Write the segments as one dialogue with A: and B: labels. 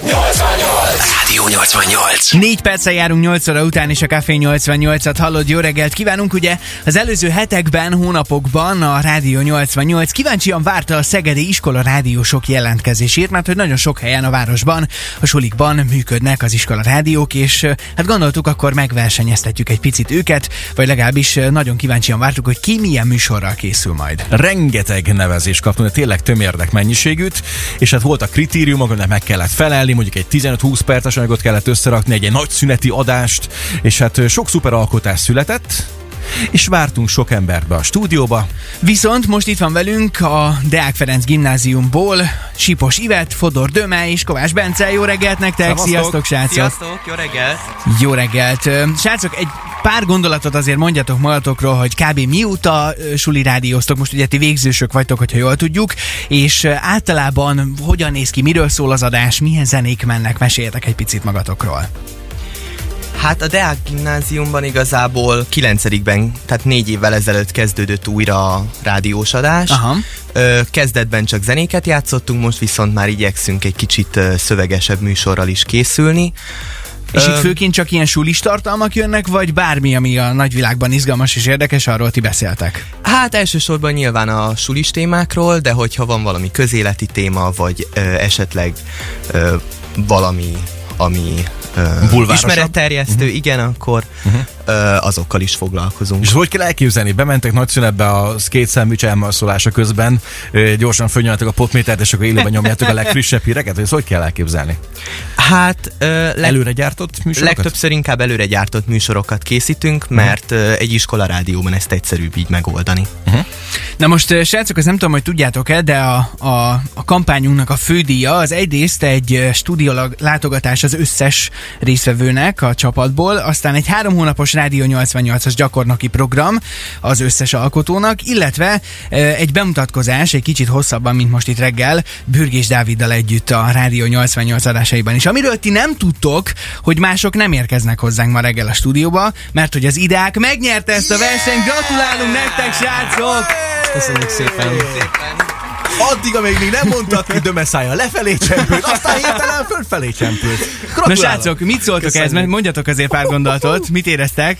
A: Yo extraño Rádió 88.
B: Négy perccel járunk 8 óra után, és a Café 88-at hallod. Jó reggelt kívánunk! Ugye az előző hetekben, hónapokban a Rádió 88 kíváncsian várta a Szegedi iskola rádiósok jelentkezését, mert hogy nagyon sok helyen a városban, a sulikban működnek az iskola rádiók, és hát gondoltuk, akkor megversenyeztetjük egy picit őket, vagy legalábbis nagyon kíváncsian vártuk, hogy ki milyen műsorral készül majd.
C: rengeteg nevezést kaptunk, de tényleg tömérdek mennyiségűt, és hát voltak kritériumok, aminek meg kellett felelni, mondjuk egy 15-20 perces anyagot kellett összerakni, egy, egy nagy szüneti adást, és hát sok szuper alkotás született, és vártunk sok embert be a stúdióba.
B: Viszont most itt van velünk a Deák Ferenc gimnáziumból Sipos Ivet, Fodor Döme és Kovács Bence. Jó reggelt nektek!
C: Szevasztok!
B: Sziasztok, srácok!
D: Sziasztok, jó reggelt!
B: Jó reggelt! Srácok, egy pár gondolatot azért mondjatok magatokról, hogy kb. mióta suli rádióztok, most ugye ti végzősök vagytok, hogyha jól tudjuk, és általában hogyan néz ki, miről szól az adás, milyen zenék mennek, meséljetek egy picit magatokról.
D: Hát a Deák gimnáziumban igazából 9-ben, tehát négy évvel ezelőtt kezdődött újra a rádiós adás.
B: Aha.
D: Ö, kezdetben csak zenéket játszottunk, most viszont már igyekszünk egy kicsit szövegesebb műsorral is készülni.
B: És itt főként csak ilyen sulis tartalmak jönnek, vagy bármi, ami a nagyvilágban izgalmas és érdekes, arról ti beszéltek?
D: Hát elsősorban nyilván a sulis témákról, de hogyha van valami közéleti téma, vagy ö, esetleg ö, valami, ami
C: Bulvárosabb.
D: ismeretterjesztő, uh-huh. igen, akkor uh-huh. azokkal is foglalkozunk.
C: És hogy kell elképzelni? Bementek nagy szünetbe a két szemműcs elmarszolása közben, gyorsan fölnyomjátok a potmétert, és akkor élőben nyomjátok a legfrissebb híreket, hogy ezt hogy kell elképzelni?
D: Hát ö, leg,
C: Előre gyártott műsorokat?
D: legtöbbször inkább előre gyártott műsorokat készítünk, mert ö, egy iskola rádióban ezt egyszerűbb így megoldani.
B: Na most, srácok, azt nem tudom, hogy tudjátok-e, de a, a, a kampányunknak a fődíja az egyrészt egy stúdió látogatás az összes résztvevőnek a csapatból, aztán egy három hónapos Rádió 88-as gyakornoki program az összes alkotónak, illetve egy bemutatkozás, egy kicsit hosszabban, mint most itt reggel, Bürgés Dáviddal együtt a Rádió 88 adásaiban is. Amiről ti nem tudtok, hogy mások nem érkeznek hozzánk ma reggel a stúdióba, mert hogy az ideák megnyerte ezt a versenyt. Gratulálunk nektek, srácok!
E: Köszönjük szépen.
C: Addig, amíg még nem mondtad ki, dömeszája lefelé csempült, aztán hirtelen fölfelé csempült.
B: Na srácok, mit szóltok ehhez? Mert mondjatok azért pár gondolatot. Mit éreztek?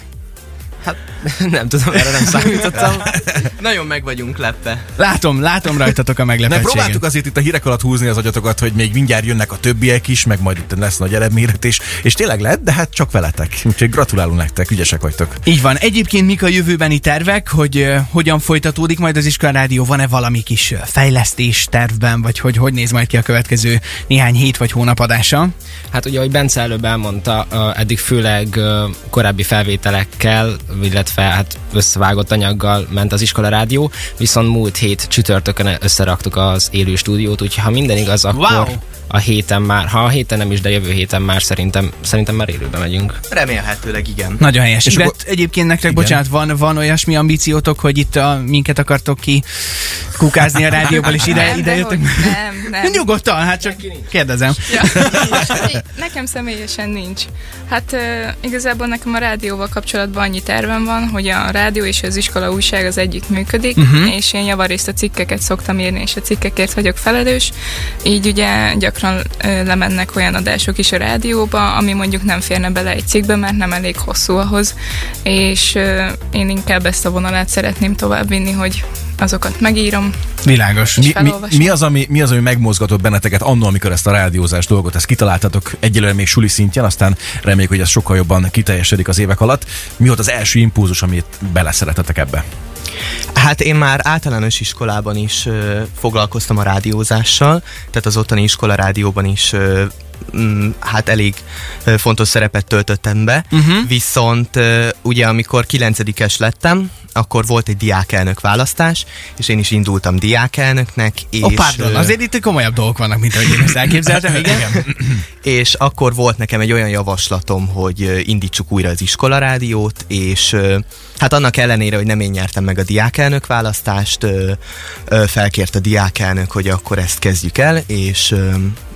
E: Hát nem tudom, erre nem számítottam.
D: Nagyon meg vagyunk lepve.
B: Látom, látom rajtatok a
C: Nem
B: meglepetséget.
C: próbáltuk azért itt a hírek alatt húzni az agyatokat, hogy még mindjárt jönnek a többiek is, meg majd itt lesz nagy eredményretés, és tényleg lett, de hát csak veletek. Úgyhogy gratulálunk nektek, ügyesek vagytok.
B: Így van. Egyébként mik a jövőbeni tervek, hogy uh, hogyan folytatódik majd az Iskola Rádió? Van-e valami kis uh, fejlesztés tervben, vagy hogy hogy néz majd ki a következő néhány hét vagy hónap adása?
E: Hát ugye, ahogy Bence előbb elmondta, ö, eddig főleg ö, korábbi felvételekkel, illetve hát összevágott anyaggal ment az iskola rádió, viszont múlt hét csütörtökön összeraktuk az élő stúdiót, úgyhogy ha minden igaz, akkor
B: Wow!
E: a héten már, ha a héten nem is, de jövő héten már szerintem, szerintem már élőben megyünk.
D: Remélhetőleg igen.
B: Nagyon helyes.
C: És
B: És
C: akkor-
B: egyébként nektek,
C: Igen.
B: bocsánat, van, van olyasmi ambíciótok, hogy itt a, minket akartok ki kukázni a rádióból, és ide,
F: Nem,
B: ide jöttök?
F: dehogy Nem, nem.
B: Nyugodtan, hát csak kérdezem.
F: Ja. Nekem személyesen nincs. Hát uh, igazából nekem a rádióval kapcsolatban annyi tervem van, hogy a rádió és az iskola újság az együtt működik, uh-huh. és én javarészt a cikkeket szoktam írni, és a cikkekért vagyok felelős. Így ugye gyakran lemennek olyan adások is a rádióba, ami mondjuk nem férne bele egy cikkbe, mert nem elég hosszú ahhoz, és én inkább ezt a vonalát szeretném továbbvinni, hogy azokat megírom,
B: Világos.
C: Mi, mi, mi, az, ami, mi az, ami megmozgatott benneteket annól, amikor ezt a rádiózás dolgot, ezt kitaláltatok egyelőre még suli szintjén, aztán reméljük, hogy ez sokkal jobban kiteljesedik az évek alatt. Mi volt az első impulzus, amit beleszeretetek ebbe?
D: Hát én már általános iskolában is ö, foglalkoztam a rádiózással, tehát az ottani iskola rádióban is ö, hát elég fontos szerepet töltöttem be, uh-huh. viszont ugye amikor kilencedikes lettem, akkor volt egy diákelnök választás, és én is indultam diákelnöknek, és,
B: Ó, oh, pardon, azért itt komolyabb dolgok vannak, mint ahogy én ezt elképzeltem, igen?
D: és akkor volt nekem egy olyan javaslatom, hogy indítsuk újra az iskolarádiót, és ö, hát annak ellenére, hogy nem én nyertem meg a diákelnök választást, felkért a diákelnök, hogy akkor ezt kezdjük el, és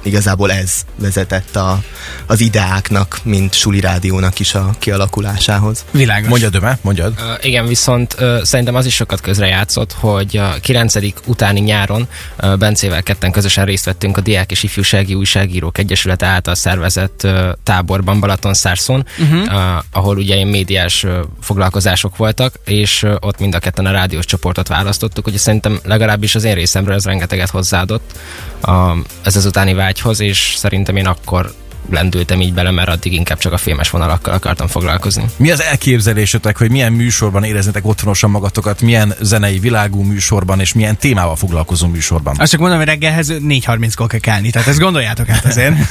D: igazából ez vezetett a, az ideáknak, mint suli rádiónak is a kialakulásához.
B: Világos.
C: Mondjad, Döme, mondjad.
E: Uh, igen, viszont uh, szerintem az is sokat közrejátszott, hogy a 9. utáni nyáron uh, Bencével ketten közösen részt vettünk a Diák és Ifjúsági Újságírók Egyesülete által szervezett uh, táborban Balatonszárszon, uh-huh. uh, ahol ugye ilyen médiás uh, foglalkozások voltak, és uh, ott mind a ketten a rádiós csoportot választottuk, ugye szerintem legalábbis az én részemről ez rengeteget hozzáadott uh, ez az utáni vágyhoz, és szerintem én akkor lendültem így bele, mert addig inkább csak a filmes vonalakkal akartam foglalkozni.
C: Mi az elképzelésetek, hogy milyen műsorban éreznetek otthonosan magatokat, milyen zenei világú műsorban, és milyen témával foglalkozó műsorban?
B: Azt csak mondom, hogy reggelhez 4.30-kor kell kelni, tehát ezt gondoljátok át azért.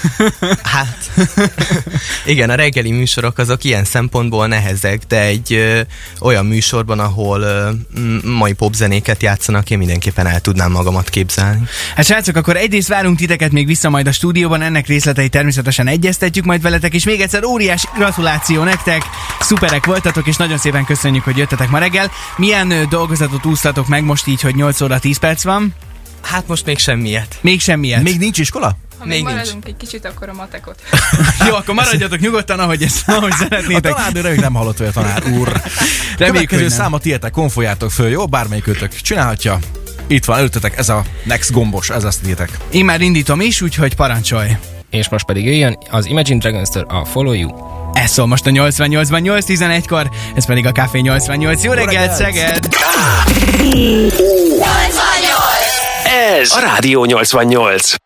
D: Hát, igen, a reggeli műsorok azok ilyen szempontból nehezek, de egy ö, olyan műsorban, ahol ö, mai popzenéket játszanak, én mindenképpen el tudnám magamat képzelni.
B: Hát srácok, akkor egyrészt várunk titeket még vissza majd a stúdióban, ennek részletei természetesen egyeztetjük majd veletek, és még egyszer óriási gratuláció nektek, szuperek voltatok, és nagyon szépen köszönjük, hogy jöttetek ma reggel. Milyen dolgozatot úsztatok meg most így, hogy 8 óra 10 perc van?
D: Hát most még semmiet.
B: Még semmiet.
C: Még nincs iskola?
F: Ha
D: Még
F: még
D: nincs.
F: maradunk egy kicsit, akkor a matekot.
B: Jó, akkor maradjatok nyugodtan, ahogy, ezt, ahogy
C: A
B: szeretnétek.
C: tanárnő reméljük nem hallott olyan tanár úr.
B: Reméljük, hogy nem.
C: száma tietek, konfoljátok föl, jó? Bármelyikőtök csinálhatja. Itt van előttetek ez a next gombos, ez azt tietek.
B: Én már indítom is, úgyhogy parancsolj.
E: És most pedig jöjjön az Imagine Dragons-től a Follow You.
B: Ez szól most a 88-ban 8-11-kor, ez pedig a Café 88. Jó reggelt,
C: reggelt!
B: Szeged!
A: Ez a Rádió 88.